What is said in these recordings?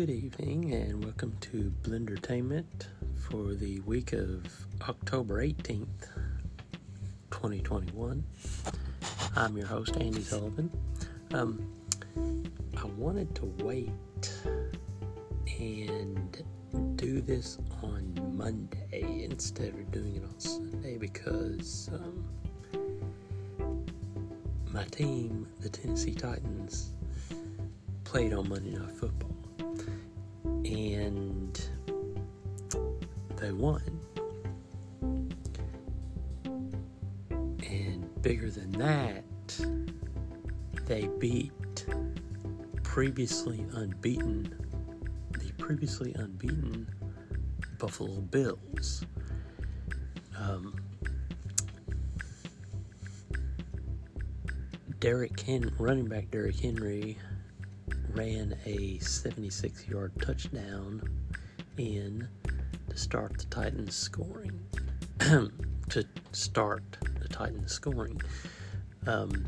Good evening and welcome to Blendertainment for the week of October 18th, 2021. I'm your host, Andy Sullivan. Um, I wanted to wait and do this on Monday instead of doing it on Sunday because um, my team, the Tennessee Titans, played on Monday Night Football and they won. And bigger than that, they beat previously unbeaten, the previously unbeaten Buffalo Bills. Um, Derrick Hen- running back Derrick Henry ran a 76 yard touchdown in to start the Titans scoring. to start the Titans scoring. Um,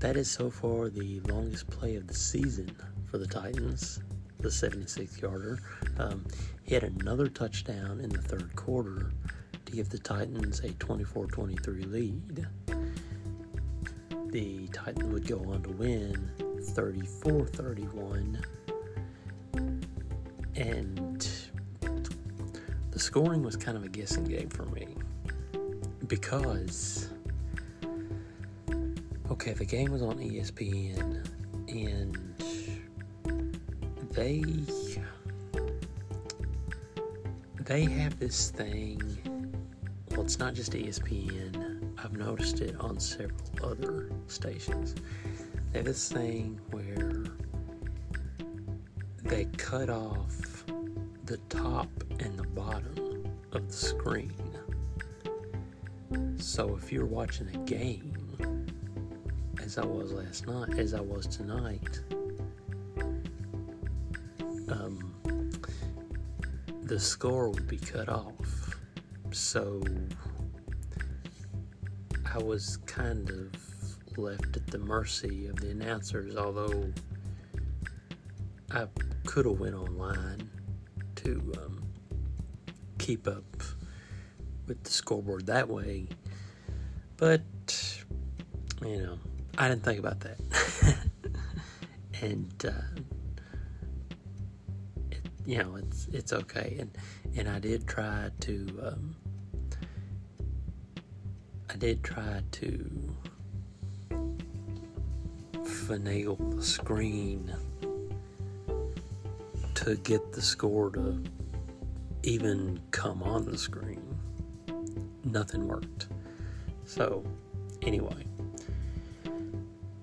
that is so far the longest play of the season for the Titans, the 76 yarder. Um, he had another touchdown in the third quarter to give the Titans a 24 23 lead. The Titans would go on to win 34 31. And the scoring was kind of a guessing game for me because, okay, the game was on ESPN and they they have this thing well it's not just espn i've noticed it on several other stations this thing where they cut off the top and the bottom of the screen. So if you're watching a game, as I was last night, as I was tonight, um, the score would be cut off. So I was kind of left at the mercy of the announcers, although I could have went online to um, keep up with the scoreboard that way. But, you know, I didn't think about that. and, uh, it, you know, it's, it's okay. And, and I did try to, um, I did try to finagle the screen to get the score to even come on the screen. Nothing worked. So, anyway.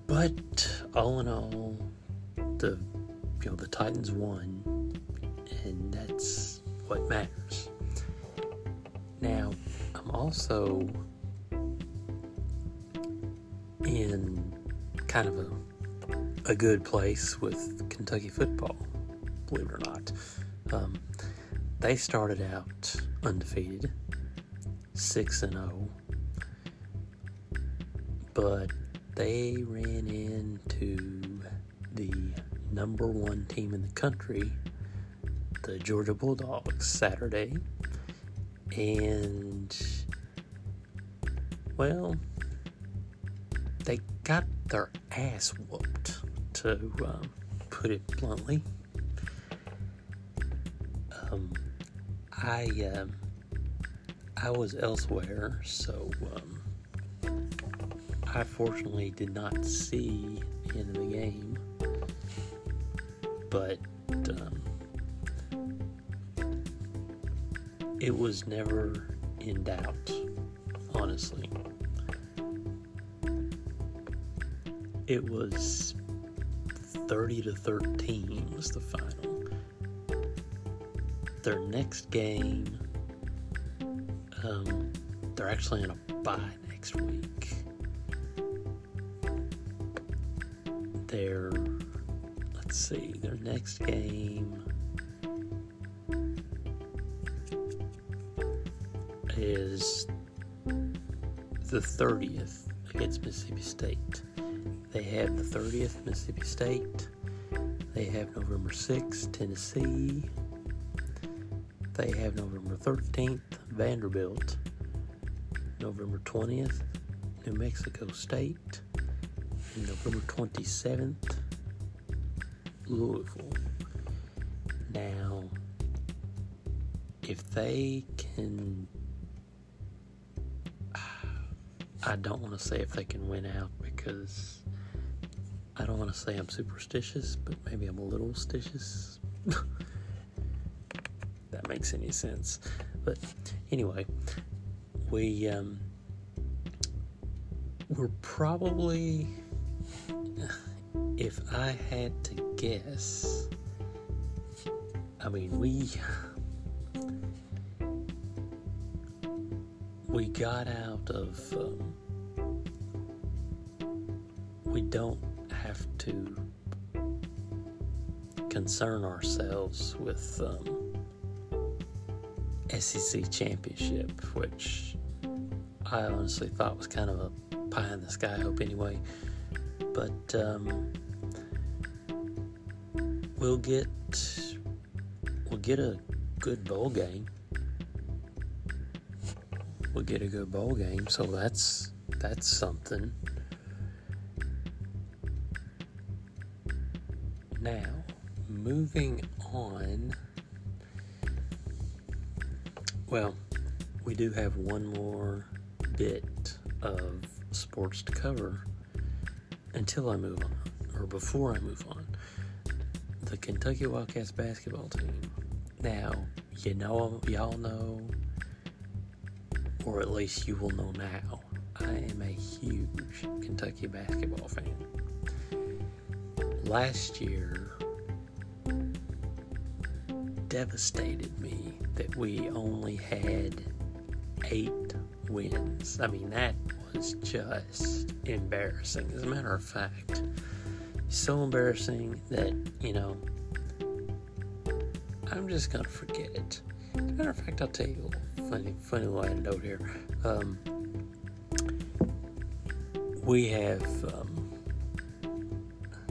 But all in all, the you know the Titans won, and that's what matters. Now, I'm also in kind of a a good place with Kentucky football, believe it or not. Um, they started out undefeated, 6 and 0, but they ran into the number one team in the country, the Georgia Bulldogs, Saturday. And, well, their ass whooped, to um, put it bluntly. Um, I um, I was elsewhere, so um, I fortunately did not see the end of the game, but um, it was never in doubt, honestly. It was 30 to 13 was the final. Their next game, um, they're actually in a bye next week. Their, let's see, their next game is the 30th against Mississippi State. They have the 30th Mississippi State. They have November 6th, Tennessee. They have November 13th, Vanderbilt. November 20th, New Mexico State. And November 27th, Louisville. Now, if they can. I don't want to say if they can win out because I don't want to say I'm superstitious, but maybe I'm a little stitious. that makes any sense. But anyway, we um, we're probably, if I had to guess, I mean we we got out of um, we don't to concern ourselves with um, SEC championship, which I honestly thought was kind of a pie in the sky hope anyway. But um, we'll get we'll get a good bowl game. We'll get a good bowl game, so that's that's something. Moving on. Well, we do have one more bit of sports to cover until I move on, or before I move on. The Kentucky Wildcats basketball team. Now, you know, y'all know, or at least you will know now, I am a huge Kentucky basketball fan. Last year devastated me that we only had eight wins. I mean, that was just embarrassing. As a matter of fact, so embarrassing that, you know, I'm just gonna forget it. As a matter of fact, I'll tell you a funny, funny little anecdote here. Um, we have um,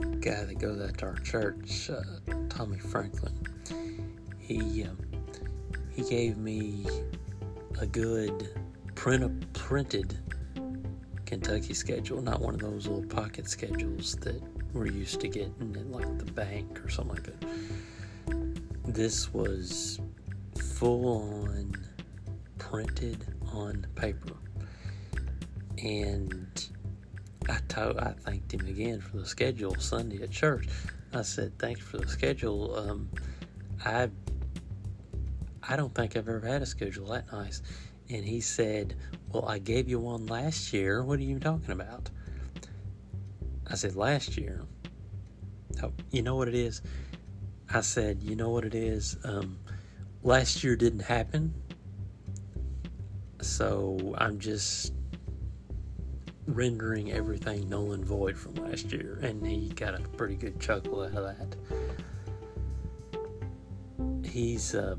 a guy that goes out to our church, uh, Tommy Franklin. He um, he gave me a good print printed Kentucky schedule, not one of those little pocket schedules that we're used to getting at like the bank or something like that. This was full on printed on paper. And I told, I thanked him again for the schedule Sunday at church. I said, "Thanks for the schedule. Um, I I don't think I've ever had a schedule that nice." And he said, Well, I gave you one last year. What are you talking about? I said, Last year. Oh, you know what it is? I said, You know what it is? Um, last year didn't happen. So I'm just rendering everything null and void from last year. And he got a pretty good chuckle out of that. He's, uh,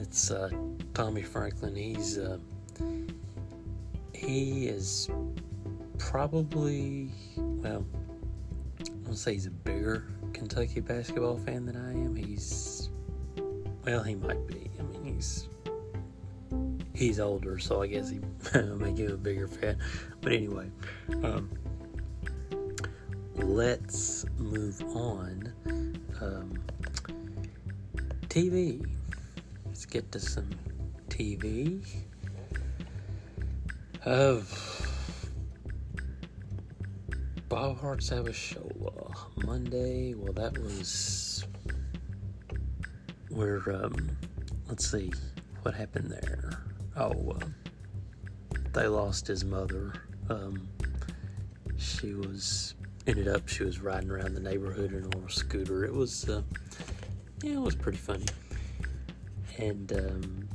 it's, uh, Tommy Franklin. He's uh, he is probably well, I will say he's a bigger Kentucky basketball fan than I am. He's well, he might be. I mean, he's he's older, so I guess he make him a bigger fan. But anyway, um, let's move on. Um, TV. Let's get to some TV. Uh, Bob Hearts Abishola uh, Monday. Well, that was where. Um, let's see what happened there. Oh, uh, they lost his mother. Um, she was ended up she was riding around the neighborhood in a scooter. It was uh, yeah, it was pretty funny. And um,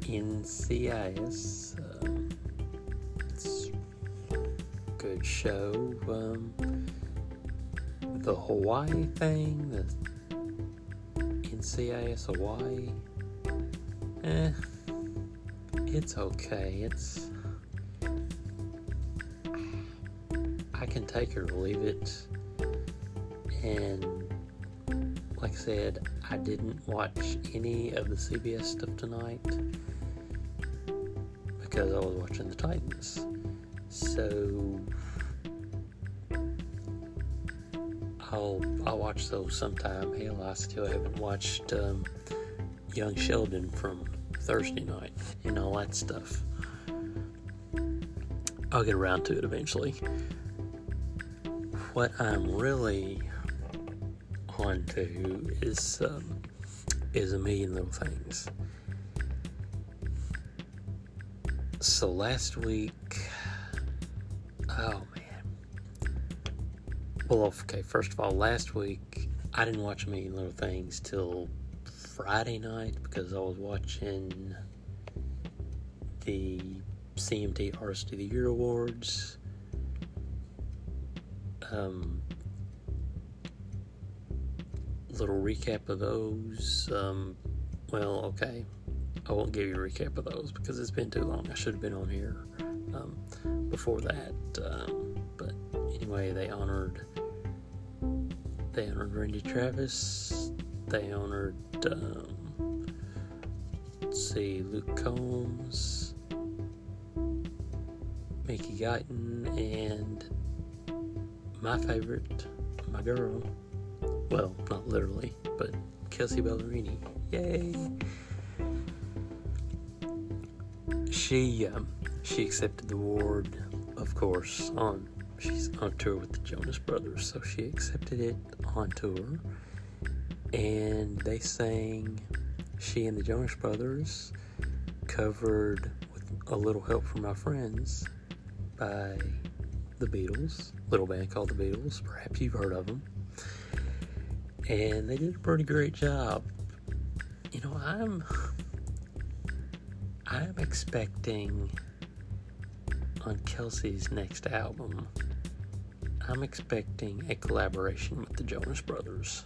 NCIS. Um, it's a good show. Um, the Hawaii thing, the NCIS Hawaii. Eh, it's okay. It's. I can take or leave it. And like I said, I didn't watch any of the CBS stuff tonight because I was watching the Titans. So I'll I'll watch those sometime. Hell, I still haven't watched um, Young Sheldon from Thursday night and all that stuff. I'll get around to it eventually. What I'm really on to is um, is a million little things. So last week, oh man. Well, okay. First of all, last week I didn't watch a million little things till Friday night because I was watching the CMT Artist of the Year Awards. Um, little recap of those. Um, well, okay. I won't give you a recap of those because it's been too long. I should have been on here um, before that. Um, but anyway, they honored they honored Randy Travis. They honored um, let's see Luke Combs, Mickey Guyton, and my favorite, my girl. Well, not literally, but Kelsea Ballerini. Yay! She um, she accepted the award, of course, on she's on tour with the Jonas Brothers, so she accepted it on tour, and they sang. She and the Jonas Brothers covered with a little help from my friends by the Beatles, little band called the Beatles. Perhaps you've heard of them, and they did a pretty great job. You know, I'm I'm expecting on Kelsea's next album, I'm expecting a collaboration with the Jonas Brothers.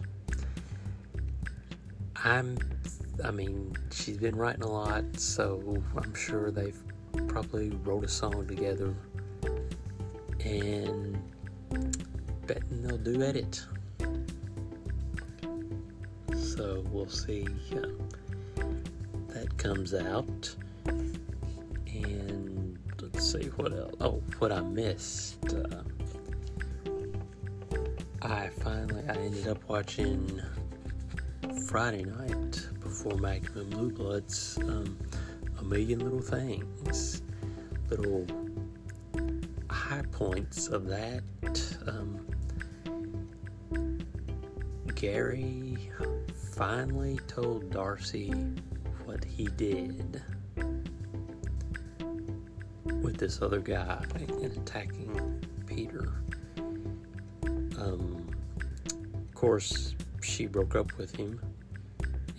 I'm, I mean, she's been writing a lot, so I'm sure they've probably wrote a song together and betting they'll do edit. So we'll see. That comes out and let's see what else. Oh, what I missed. Uh, I finally I ended up watching Friday night before Magnum Blue Bloods. Um, a million little things, little high points of that. Um, Gary finally told Darcy what he did with this other guy and attacking Peter. Um, of course, she broke up with him,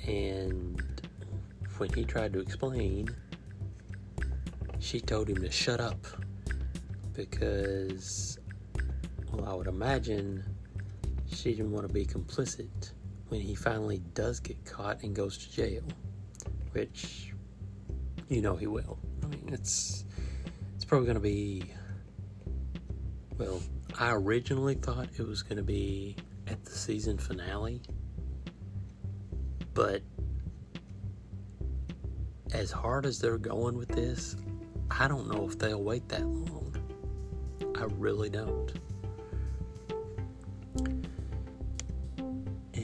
and when he tried to explain, she told him to shut up because, well, I would imagine she didn't want to be complicit when he finally does get caught and goes to jail, which you know he will. I mean, it's it's probably going to be. Well, I originally thought it was going to be at the season finale, but as hard as they're going with this, I don't know if they'll wait that long. I really don't.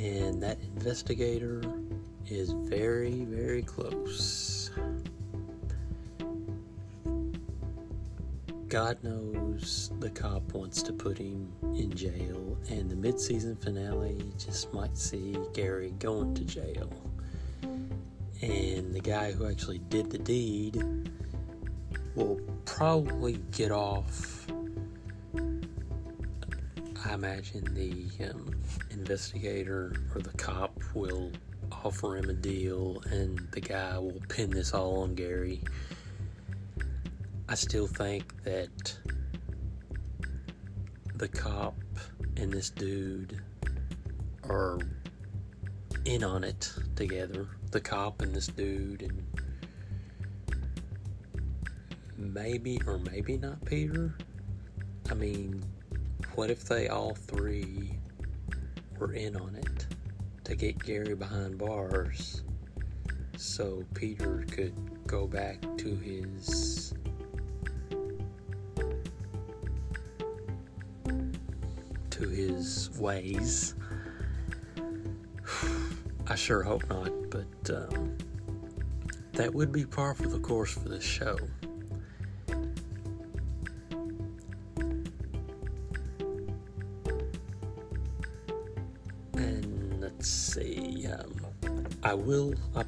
And that investigator is very, very close. God knows the cop wants to put him in jail, and the mid season finale just might see Gary going to jail. And the guy who actually did the deed will probably get off. I imagine the um, investigator or the cop will offer him a deal, and the guy will pin this all on Gary I still think that the cop and this dude are in on it together. The cop and this dude, and maybe or maybe not Peter. I mean, what if they all three were in on it to get Gary behind bars so Peter could go back to his to his ways. I sure hope not, but um, that would be par for the course for this show. I will, uh,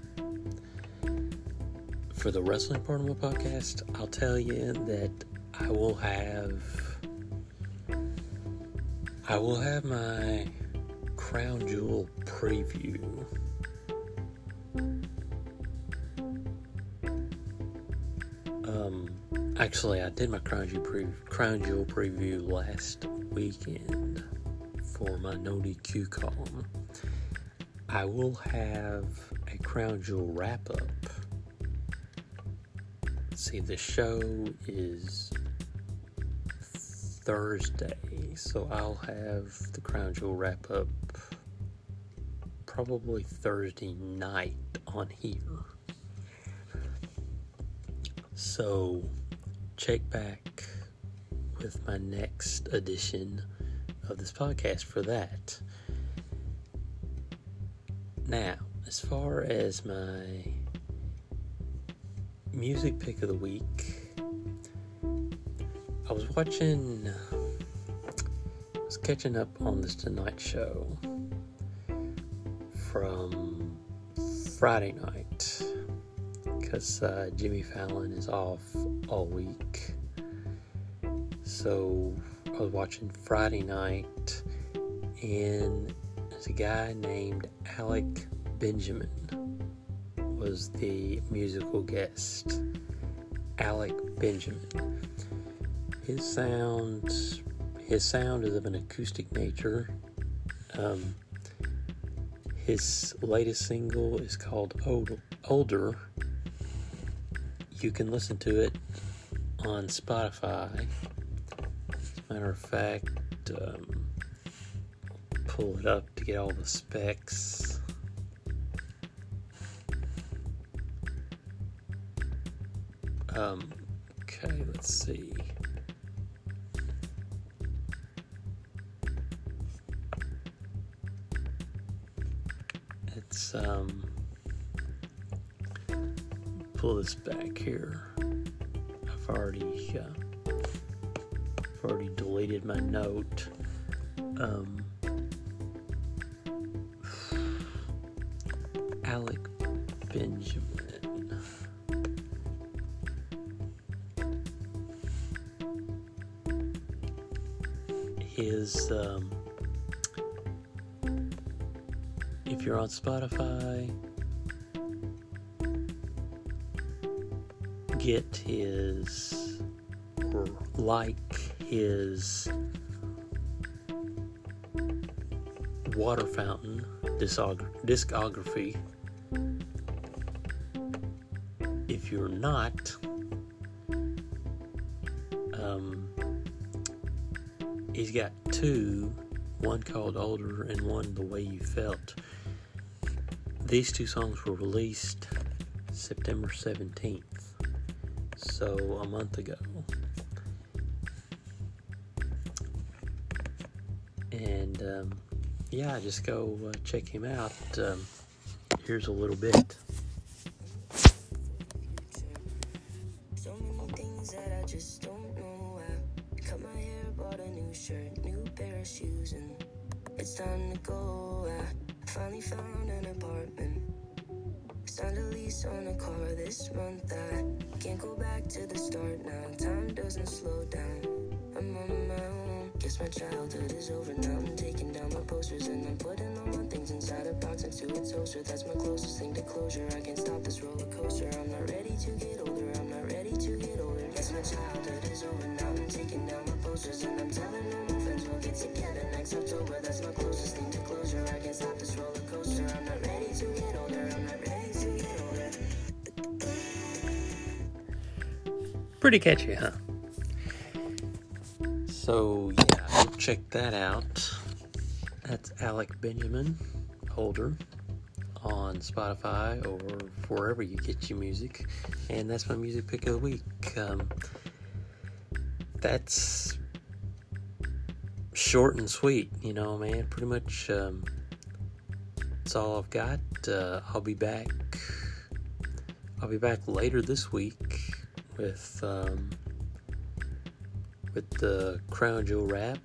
for the wrestling part of my podcast, I'll tell you that I will have, I will have my crown jewel preview Um, actually, I did my Crown Jewel, pre- Crown Jewel preview last weekend for my no DQ column. I will have a Crown Jewel wrap up. See, the show is Thursday, so I'll have the Crown Jewel wrap up probably Thursday night on here. So, check back with my next edition of this podcast for that. Now, as far as my music pick of the week, I was watching, I was catching up on this Tonight Show from Friday night because uh, Jimmy Fallon is off all week. So I was watching Friday night, and a guy named Alec Benjamin was the musical guest. Alec Benjamin. His sound, his sound is of an acoustic nature. Um, his latest single is called Older you can listen to it on Spotify. As a matter of fact, um, pull it up to get all the specs. Um, okay, let's see. It's um pull this back here. I've already uh, I've already deleted my note. Um, Alec Benjamin. His um, if you're on Spotify get his or like his water fountain discography. You're not, um, he's got two, one called Older and one The Way You Felt. These two songs were released September 17th so a month ago. And um, yeah, just go uh, check him out. Um, here's a little bit. Month. I can't go back to the start now. Time doesn't slow down. I'm on my own. Guess my childhood is over now. I'm taking down my posters and I'm putting all my things inside a box into a toaster. That's my closest thing to closure. I can't stop this roller coaster. I'm not ready to get older. I'm not ready to get older. Guess my childhood is over now. I'm taking down my posters and I'm telling all my friends we'll get together next October. That's my closest thing to closure. I can't stop this roller coaster. I'm not ready to get older. I'm not ready Pretty catchy, huh? So, yeah. Check that out. That's Alec Benjamin Older on Spotify or wherever you get your music. And that's my music pick of the week. Um, that's short and sweet, you know, man. Pretty much um, that's all I've got. Uh, I'll be back. I'll be back later this week with um, with the Crown Jewel wrap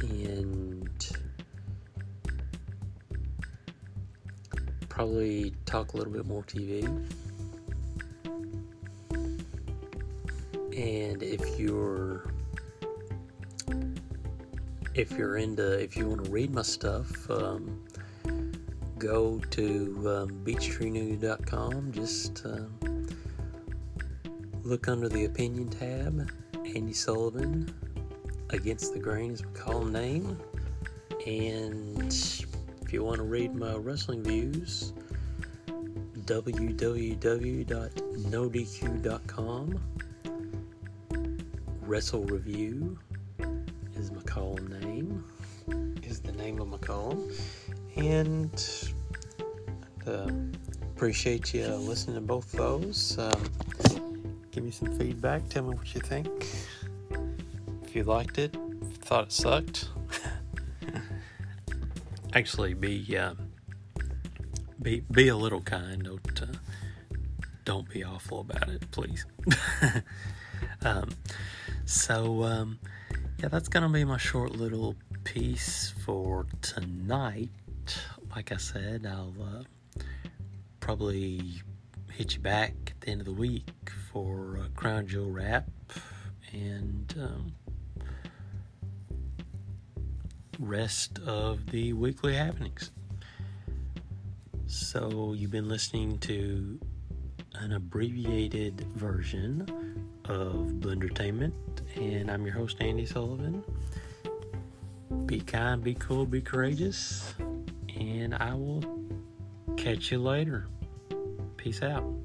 and probably talk a little bit more TV. And if you're if you're into if you want to read my stuff, um, go to um. Just um, look under the opinion tab. Andy Sullivan, Against the Grain is my column name. And if you want to read my wrestling views, www.nodq.com. Wrestle Review is my column name, is the name of my column. And uh, appreciate you listening to both those. Um, give me some feedback. Tell me what you think. If you liked it, thought it sucked. Actually, be uh, be be a little kind. Don't uh, don't be awful about it, please. um, so um, yeah, that's gonna be my short little piece for tonight. Like I said, I'll uh, probably hit you back at the end of the week for uh, Crown Jewel Wrap and um, rest of the weekly happenings. So, you've been listening to an abbreviated version of Blendertainment, and I'm your host, Andy Sullivan. Be kind, be cool, be courageous, and I will catch you later. Peace out.